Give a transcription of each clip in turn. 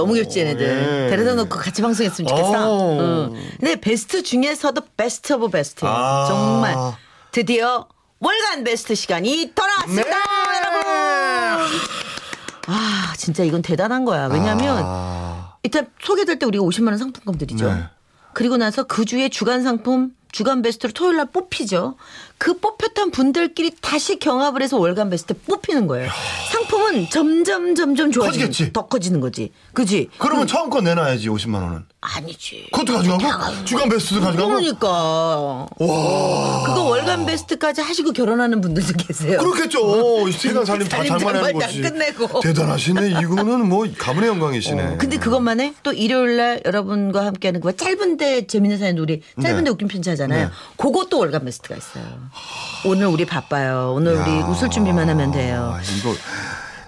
너무 귀엽지 얘네들. 예. 데려다 놓고 같이 방송했으면 좋겠어. 오. 응. 근데 베스트 중에서도 best of best. 아. 정말 드디어 월간 베스트 시간이 돌아왔습니다, 네. 여러분. 아 진짜 이건 대단한 거야. 왜냐하면 아, 일단 소개될 때 우리가 50만 원 상품권 드리죠. 네. 그리고 나서 그 주에 주간 상품 주간 베스트로 토요일 날 뽑히죠. 그 뽑혔던 분들끼리 다시 경합을 해서 월간 베스트 뽑히는 거예요. 상품은 점점 점점 좋아지는 커지겠지. 더 커지는 거지. 그지? 그러면 처음 거 내놔야지 50만 원은. 아니지. 그것도 가져가고 주간 베스트도 가져가고. 그러니까. 와. 그거 월간 베스트까지 하시고 결혼하는 분들도 계세요. 그렇겠죠. 이 세상 살림 다 살림 장만하는 거지. 끝내고. 대단하시네. 이거는 뭐 가문의 영광이시네. 어, 근데 그것만 해? 또 일요일 날 여러분과 함께하는 그 짧은데 재밌는 사연 우리 짧은데 네. 웃긴 편지 하잖아요. 네. 그것도 월간 베스트가 있어요. 오늘 우리 바빠요. 오늘 우리 야. 웃을 준비만 하면 돼요. 아, 이거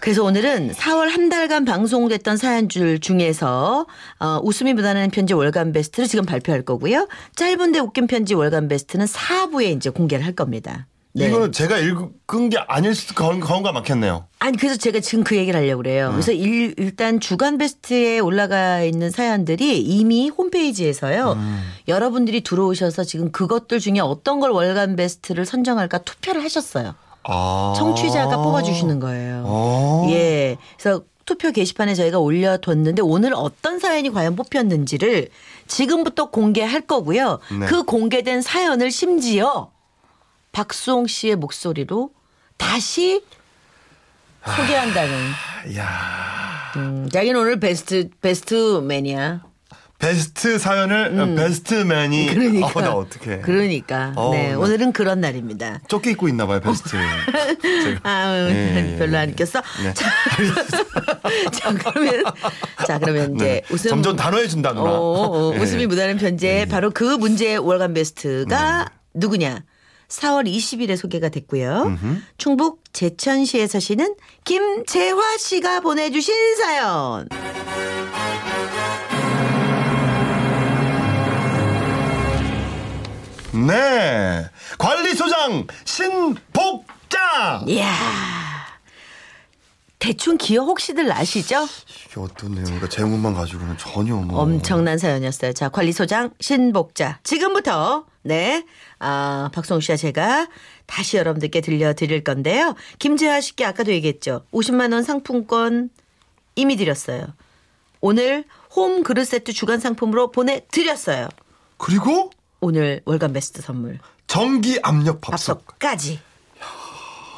그래서 오늘은 4월 한 달간 방송됐던 사연들 중에서 어, 웃음이 묻어나는 편지 월간 베스트를 지금 발표할 거고요. 짧은데 웃긴 편지 월간 베스트는 4부에 이제 공개를 할 겁니다. 네. 이거는 제가 읽은 게 아닐 수도 경우가 많겠네요. 아니 그래서 제가 지금 그 얘기를 하려고 그래요. 그래서 일, 일단 주간 베스트에 올라가 있는 사연들이 이미 홈페이지에서요. 여러분들이 들어오셔서 지금 그것들 중에 어떤 걸 월간 베스트를 선정할까 투표를 하셨어요. 아. 청취자가 뽑아주시는 거예요. 아. 예. 그래서 투표 게시판에 저희가 올려뒀는데 오늘 어떤 사연이 과연 뽑혔는지를 지금부터 공개할 거고요. 네. 그 공개된 사연을 심지어 박수홍 씨의 목소리로 다시 소개한다는. 야 음, 자기는 오늘 베스트 베스트 매니아. 베스트 사연을 베스트맨이 음. 그러니까. 어, 나 어떡해. 그러니까. 어, 네, 나- 오늘은 그런 날입니다. 쫓겨 입고 있나 봐요, 베스트. 아, 예, 예, 별로 안 예. 느꼈어? 네. 자, 자, 그러면, 자, 그러면 이제 네. 웃음. 점점 단호해진다, 누나. 어, 어, 예. 웃음이 묻어나는 편지에 바로 그 문제의 월간 베스트가 네. 누구냐? 4월 20일에 소개가 됐고요. 충북 제천시에 사시는 김재화 씨가 보내주신 사연. 네. 관리소장 신복장! 이야. 대충 기억 혹시들 아시죠? 이게 어떤 내용인가 제목만 가지고는 전혀 뭐. 엄청난 사연이었어요. 자, 관리소장 신복자. 지금부터, 네, 아, 박송 씨와 제가 다시 여러분들께 들려드릴 건데요. 김재하 씨께 아까도 얘기했죠. 50만 원 상품권 이미 드렸어요. 오늘 홈 그릇 세트 주간 상품으로 보내드렸어요. 그리고 오늘 월간 베스트 선물. 전기 압력 밥솥. 밥솥까지.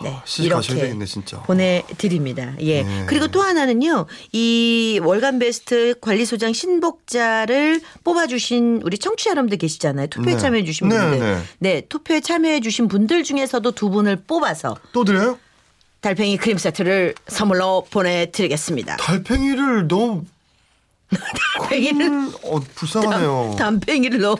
네, 이렇게 되겠네. 보내드립니다. 예. 네. 그리고 또 하나는요, 이 월간 베스트 관리소장 신복자를 뽑아주신 우리 청취자 여러분들 계시잖아요. 투표에 네. 참여해주신 네, 분들. 네. 네, 투표에 참여해주신 분들 중에서도 두 분을 뽑아서 또 드려요? 달팽이 크림 세트를 선물로 보내드리겠습니다. 달팽이를 너무 달팽이를 음, 어, 불쌍하네요. 달팽이를 넣은.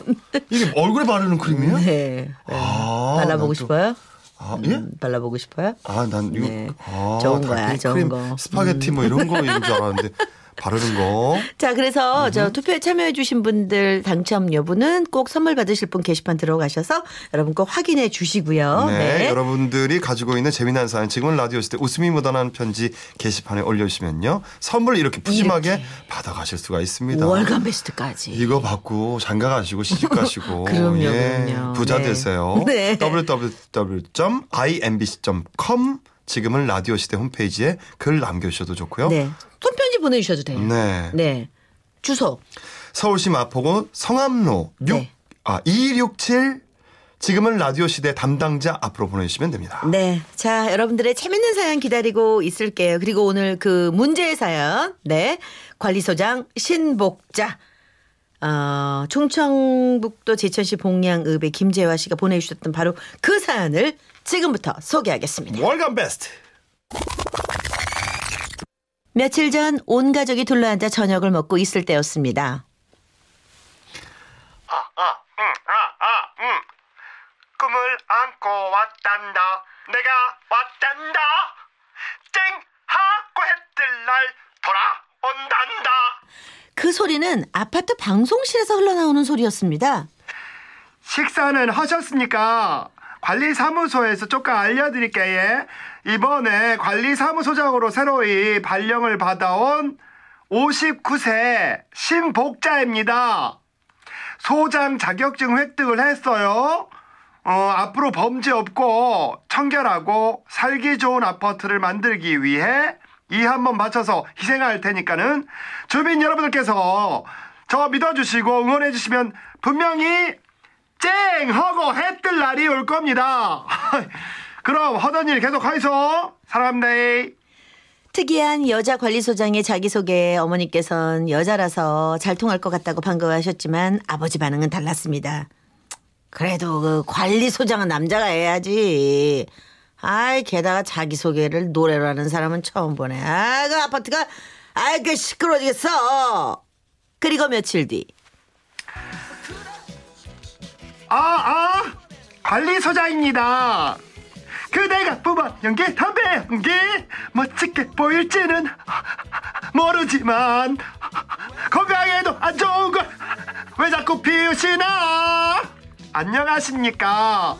이게 얼굴에 바르는 크림이에요? 네. 네. 아, 발라보고 난 또- 싶어요? 아, 예? 음, 발라보고 싶어요? 아, 난 이거 네. 아, 좋은 거야, 좋은 거. 음. 스파게티 뭐 이런 거인 줄 알았는데 바르는 거. 자, 그래서 저 투표에 참여해 주신 분들 당첨 여부는 꼭 선물 받으실 분 게시판 들어가셔서 여러분 꼭 확인해 주시고요. 네, 여러분들이 가지고 있는 재미난 사연 지금은 라디오 시대 웃음이 묻어나는 편지 게시판에 올려주시면요 선물 이렇게 푸짐하게 이렇게. 받아가실 수가 있습니다. 월간 베스트까지. 이거 받고 장가 가시고 시집 가시고 그럼요, 예, 그럼요. 부자 네. 되세요. 네. www.imbc.com 지금은 라디오 시대 홈페이지에 글 남겨주셔도 좋고요. 네. 손편지 보내주셔도 돼요. 네. 네. 주소. 서울시 마포구 성암로 6, 네. 아, 267 지금은 라디오 시대 담당자 앞으로 보내주시면 됩니다. 네. 자, 여러분들의 재밌는 사연 기다리고 있을게요. 그리고 오늘 그 문제의 사연. 네. 관리소장 신복자. 어, 충청북도 제천시 봉양읍의 김재화 씨가 보내주셨던 바로 그 사연을 지금부터 소개하겠습니다. 월간 베스트. 며칠 전 온 가족이 둘러앉아 저녁을 먹고 있을 때였습니다. 아, 아, 응, 아, 아, 응. 꿈을 안고 왔단다. 내가 왔단다. 쨍 하고 해뜰 날 돌아온단다. 그 소리는 아파트 방송실에서 흘러나오는 소리였습니다. 식사는 하셨습니까? 관리사무소에서 조금 알려드릴게요. 이번에 관리사무소장으로 새로이 발령을 받아온 59세 신복자입니다. 소장 자격증 획득을 했어요. 어, 앞으로 범죄 없고 청결하고 살기 좋은 아파트를 만들기 위해 이 한번 바쳐서 희생할 테니까는 주민 여러분들께서 저 믿어주시고 응원해주시면 분명히 쨍! 하고 해 뜰 날이 올 겁니다. 그럼 하던 일 계속 하이소. 사랑합니다. 특이한 여자 관리소장의 자기소개에 어머니께선 여자라서 잘 통할 것 같다고 반가워하셨지만 아버지 반응은 달랐습니다. 그래도 그 관리소장은 남자가 해야지. 아이 게다가 자기소개를 노래로 하는 사람은 처음 보네. 아그 아파트가 아이 그 시끄러지겠어. 그리고 며칠 뒤 아, 아, 관리소장입니다. 그대가 뽑아 연기 담배 연기 멋지게 보일지는 모르지만 건강에도 안 좋은 걸 왜 자꾸 피우시나? 안녕하십니까.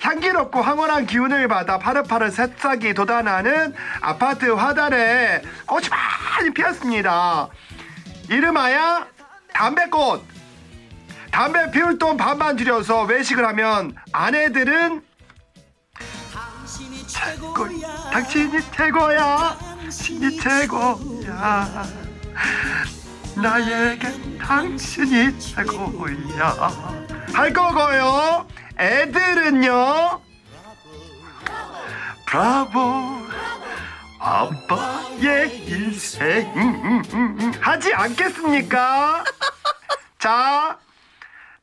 향기롭고 황홀한 기운을 받아 파릇파릇 새싹이 돋아나는 아파트 화단에 꽃이 많이 피었습니다. 이름하여 담배꽃. 담배 피울 돈 반만 줄여서 외식을 하면 아내들은 최고, 당신이 최고야, 당신이 최고야. 나에게 당신이 최고야. 할 거고요. 애들은요. 브라보. 아빠의 인생 하지 않겠습니까? 자,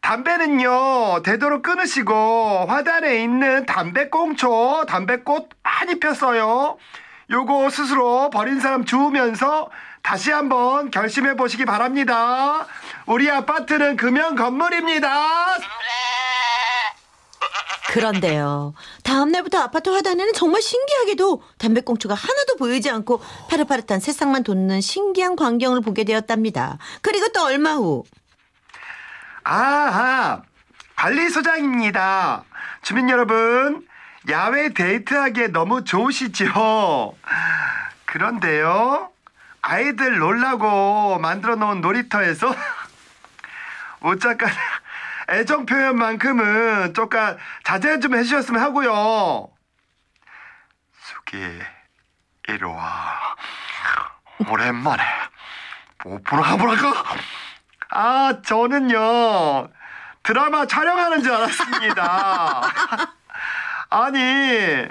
담배는요 되도록 끊으시고 화단에 있는 담배꽁초 담배꽃 많이 폈어요 요거 스스로 버린 사람 주우면서 다시 한번 결심해 보시기 바랍니다 우리 아파트는 금연 건물입니다 그런데요. 다음 날부터 아파트 화단에는 정말 신기하게도 담배꽁초가 하나도 보이지 않고 파릇파릇한 새싹만 돋는 신기한 광경을 보게 되었답니다. 그리고 또 얼마 후 아하 관리소장입니다. 주민 여러분 야외 데이트하기에 너무 좋으시죠 그런데요 아이들 놀라고 만들어 놓은 놀이터에서 옷작가 애정 표현만큼은 조금 자제 좀 해주셨으면 하고요. 수기 이리 와. 오랜만에 뽀뽀를 가보랄까 아 저는요 드라마 촬영하는 줄 알았습니다. 아니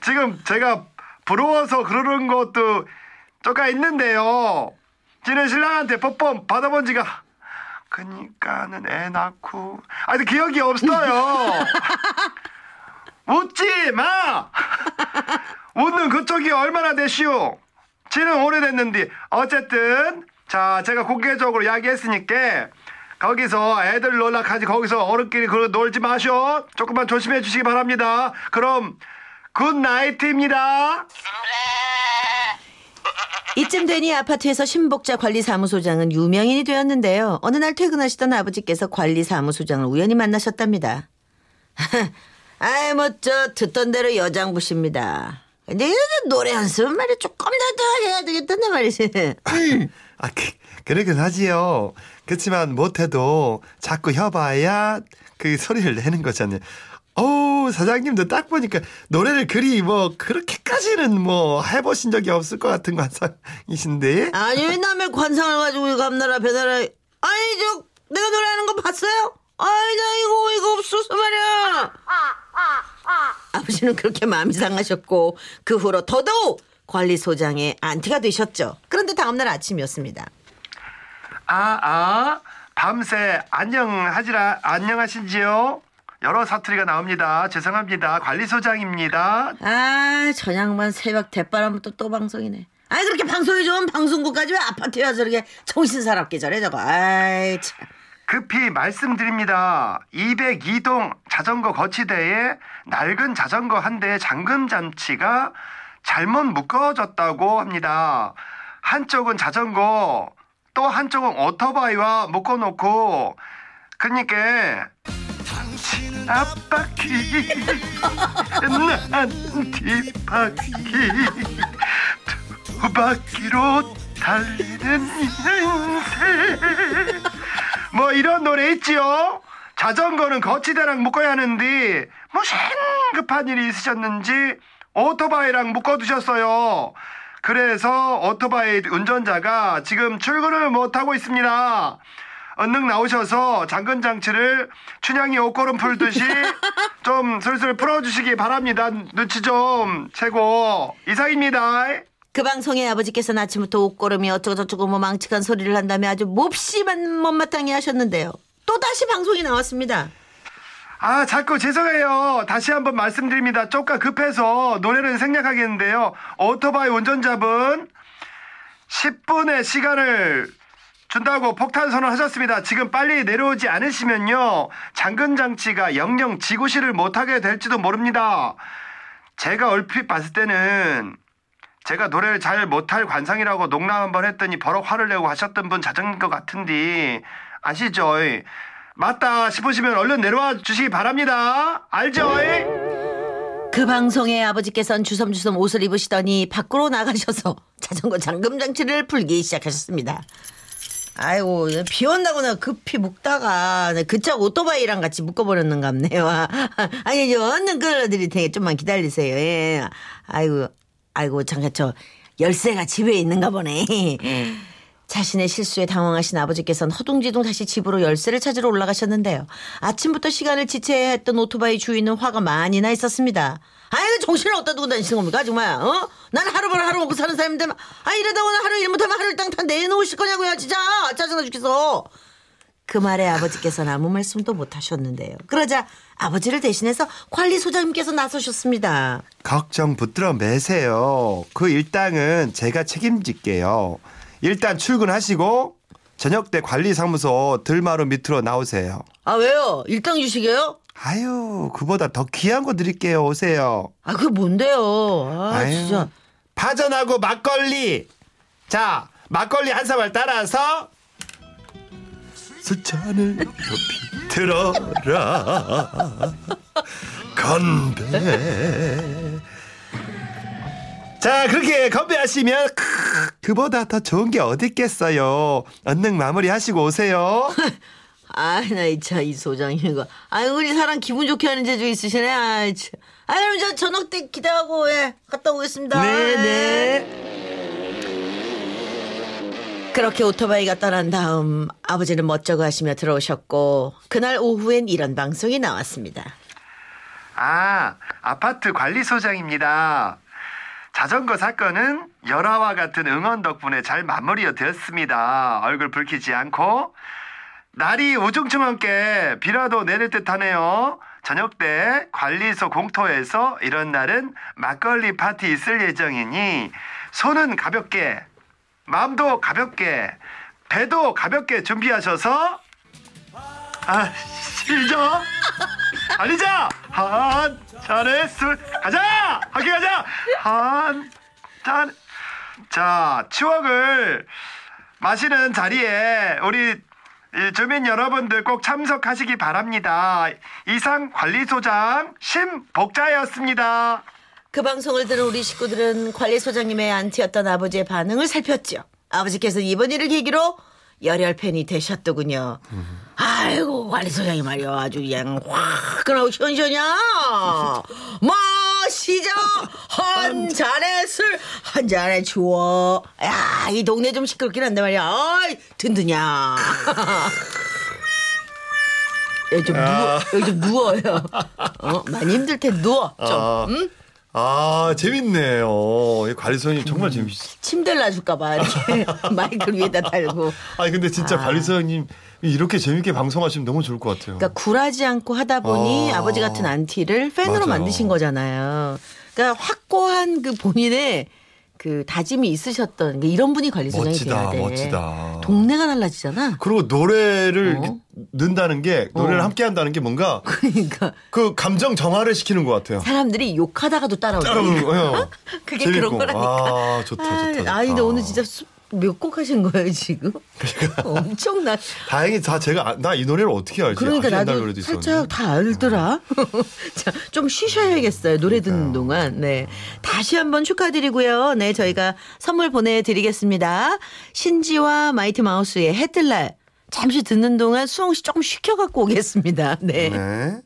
지금 제가 부러워서 그러는 것도 조금 있는데요. 지는 신랑한테 뽀뽀 받아본 지가 그니까는 애 낳고. 아니 기억이 없어요. 웃지 마! 웃는 그쪽이 얼마나 되시오? 지는 오래됐는데 어쨌든 자 제가 공개적으로 이야기했으니까 거기서 애들 놀라 가지 거기서 어른끼리 그 놀지 마쇼 조금만 조심해 주시기 바랍니다 그럼 good night입니다 이쯤 되니 아파트에서 신복자 관리사무소장은 유명인이 되었는데요. 어느 날 퇴근하시던 아버지께서 관리사무소장을 우연히 만나셨답니다. 아이 뭐 저 듣던 대로 여장부십니다. 근데 노래 연습은 말이야 조금 더 해야 되겠다는 말이지. 아, 그, 그러긴 하지요. 그렇지만 못해도 자꾸 해봐야 그 소리를 내는 거잖아요. 어우, 사장님도 딱 보니까 노래를 그리 뭐 그렇게까지는 뭐 해보신 적이 없을 것 같은 관상이신데. 아니 왜 남의 관상을 가지고 감나라 배나라 아니 저 내가 노래하는 거 봤어요? 아이 나 이거 이거 없어서 말이야 아버지는 그렇게 마음이 상하셨고 그 후로 더더욱 관리소장의 안티가 되셨죠 그런데 다음날 아침이었습니다 아, 아, 밤새 안녕하지라, 안녕하신지요? 여러 사투리가 나옵니다. 죄송합니다. 관리소장입니다. 아 저양반 새벽 대바람부터 또 방송이네 아이 그렇게 방송이 좋은 방송국까지 왜 아파트에 와서 이렇게 정신사납게 저래 저거 아이 참 급히 말씀드립니다. 202동 자전거 거치대에 낡은 자전거 한 대의 잠금 장치가 잘못 묶어졌다고 합니다. 한쪽은 자전거, 또 한쪽은 오토바이와 묶어놓고, 그니까 앞바퀴, 난 뒷바퀴, 두 바퀴로 달리는 인생 뭐 이런 노래 있지요 자전거는 거치대랑 묶어야 하는데 뭐 심급한 일이 있으셨는지 오토바이랑 묶어두셨어요 그래서 오토바이 운전자가 지금 출근을 못하고 있습니다 얼른 나오셔서 잠근 장치를 춘향이 옷걸음 풀듯이 좀 슬슬 풀어주시기 바랍니다. 눈치 좀 채고 이상입니다. 그 방송에 아버지께서는 아침부터 옷고름이 어쩌고저쩌고 뭐 망측한 소리를 한다며 아주 몹시만 못마땅해 하셨는데요. 또 다시 방송이 나왔습니다. 아 자꾸 죄송해요. 다시 한번 말씀드립니다. 쪼까 급해서 노래를 생략하겠는데요. 오토바이 운전자분 10분의 시간을 준다고 폭탄 선언하셨습니다. 지금 빨리 내려오지 않으시면요. 잠근 장치가 영영 지구실을 못하게 될지도 모릅니다. 제가 얼핏 봤을 때는 제가 노래를 잘 못할 관상이라고 농담 한번 했더니 버럭 화를 내고 하셨던 분 자전거 것 같은데 아시죠? 맞다 싶으시면 얼른 내려와 주시기 바랍니다. 알죠? 그 방송에 아버지께서는 주섬주섬 옷을 입으시더니 밖으로 나가셔서 자전거 잠금 장치를 풀기 시작하셨습니다. 아이고 비 온다고 나 급히 묶다가 그쪽 오토바이랑 같이 묶어버렸는갑네요. 아니 저 얼른 끌어드릴 테니 좀만 기다리세요. 예. 아이고 아이고 잠깐 저 열쇠가 집에 있는가 보네. 자신의 실수에 당황하신 아버지께서는 허둥지둥 다시 집으로 열쇠를 찾으러 올라가셨는데요. 아침부터 시간을 지체해야 했던 오토바이 주인은 화가 많이 나 있었습니다. 아이고 정신을 어디다 두고 다니시는 겁니까 정말 어? 나는 하루벌 하루 먹고 사는 사람인데 아 이러다 오늘 하루 일 못하면 하루를 땅다 내놓으실 거냐고요 진짜 짜증나 죽겠어 그 말에 아버지께서는 아무 말씀도 못 하셨는데요 그러자 아버지를 대신해서 관리 소장님께서 나서셨습니다 걱정 붙들어 매세요. 그 일당은 제가 책임질게요. 일단 출근하시고 저녁 때 관리사무소 들마루 밑으로 나오세요. 아 왜요 일당 주시게요? 아유, 그보다 더 귀한 거 드릴게요. 오세요. 아 그게 뭔데요 아 아유, 진짜 파전하고 막걸리. 자, 막걸리 한 사발 따라서 수잔을 높이 들어라. 건배. 자, 그렇게 건배하시면 크, 그보다 더 좋은 게 어디 있겠어요. 얼른 마무리하시고 오세요. 아이 나이차이 소장님 이거 아이 우리 사람 기분 좋게 하는 재주 있으시네 아이 참. 아 그럼 저 저녁 때 기대하고 예 갔다 오겠습니다 네, 예. 네. 그렇게 오토바이가 떠난 다음 아버지는 멋쩍어 하시며 들어오셨고 그날 오후엔 이런 방송이 나왔습니다 아, 아파트 관리소장입니다. 자전거 사건은 열화와 같은 응원 덕분에 잘 마무리가 되었습니다. 얼굴 붉히지 않고 날이 우중충한게 비라도 내릴 듯하네요. 저녁 때 관리소 공터에서 이런 날은 막걸리 파티 있을 예정이니 손은 가볍게 마음도 가볍게 배도 가볍게 준비하셔서 아 시죠 달리자! 한 잔의 술. 가자! 함께 가자! 한잔자 추억을 마시는 자리에 우리 이 주민 여러분들 꼭 참석하시기 바랍니다. 이상 관리소장 심복자였습니다. 그 방송을 들은 우리 식구들은 관리소장님의 안티였던 아버지의 반응을 살폈죠. 아버지께서 이번 일을 계기로 열혈 팬이 되셨더군요. 아이고 관리 소장이 말이야 아주 그냥 확 그나고 시원시원이야. 마시자 한 잔의 술 한 잔의 주워. 야이 동네 좀 시끄럽긴 한데 말이야. 아이 든든야. 여기 좀 누워 여기 좀 누워요. 어 많이 힘들 테 누워 좀. 아, 응? 아, 재밌네요. 이 관리소님 정말 재밌어. 침대를 놔줄까봐 이렇게 마이크를 위에다 달고. 아니 근데 진짜 아. 관리소님 이렇게 재밌게 방송하시면 너무 좋을 것 같아요. 그러니까 굴하지 않고 하다 보니 아. 아. 버지 같은 안티를 팬으로 맞아요. 만드신 거잖아요. 그러니까 확고한 그 본인의 그 다짐이 있으셨던 그 이런 분이 관리소장이 멋지다, 돼야 돼. 멋지다. 동네가 달라지잖아. 그리고 노래를 어? 넣는다는 게 노래를 어. 함께 한다는 게 뭔가 그러니까 그 감정 정화를 시키는 것 같아요. 사람들이 욕하다가도 따라오고. 따라오는 거예요. 그게 재밌고. 그런 거라니까. 아 좋다 좋다. 좋다. 아, 근데 오늘 진짜 수- 몇 곡 하신 거예요 지금? 엄청나. 다행히 다 제가 나 이 노래를 어떻게 알지? 그러니까 나도 살짝 있었는데. 다 알더라. 자, 좀 쉬셔야겠어요. 노래 듣는 그러니까요. 동안. 네. 다시 한번 축하드리고요. 네, 저희가 선물 보내드리겠습니다. 신지와 마이티 마우스의 해뜰날. 잠시 듣는 동안 수홍 씨 조금 쉬켜갖고 오겠습니다. 네. 네.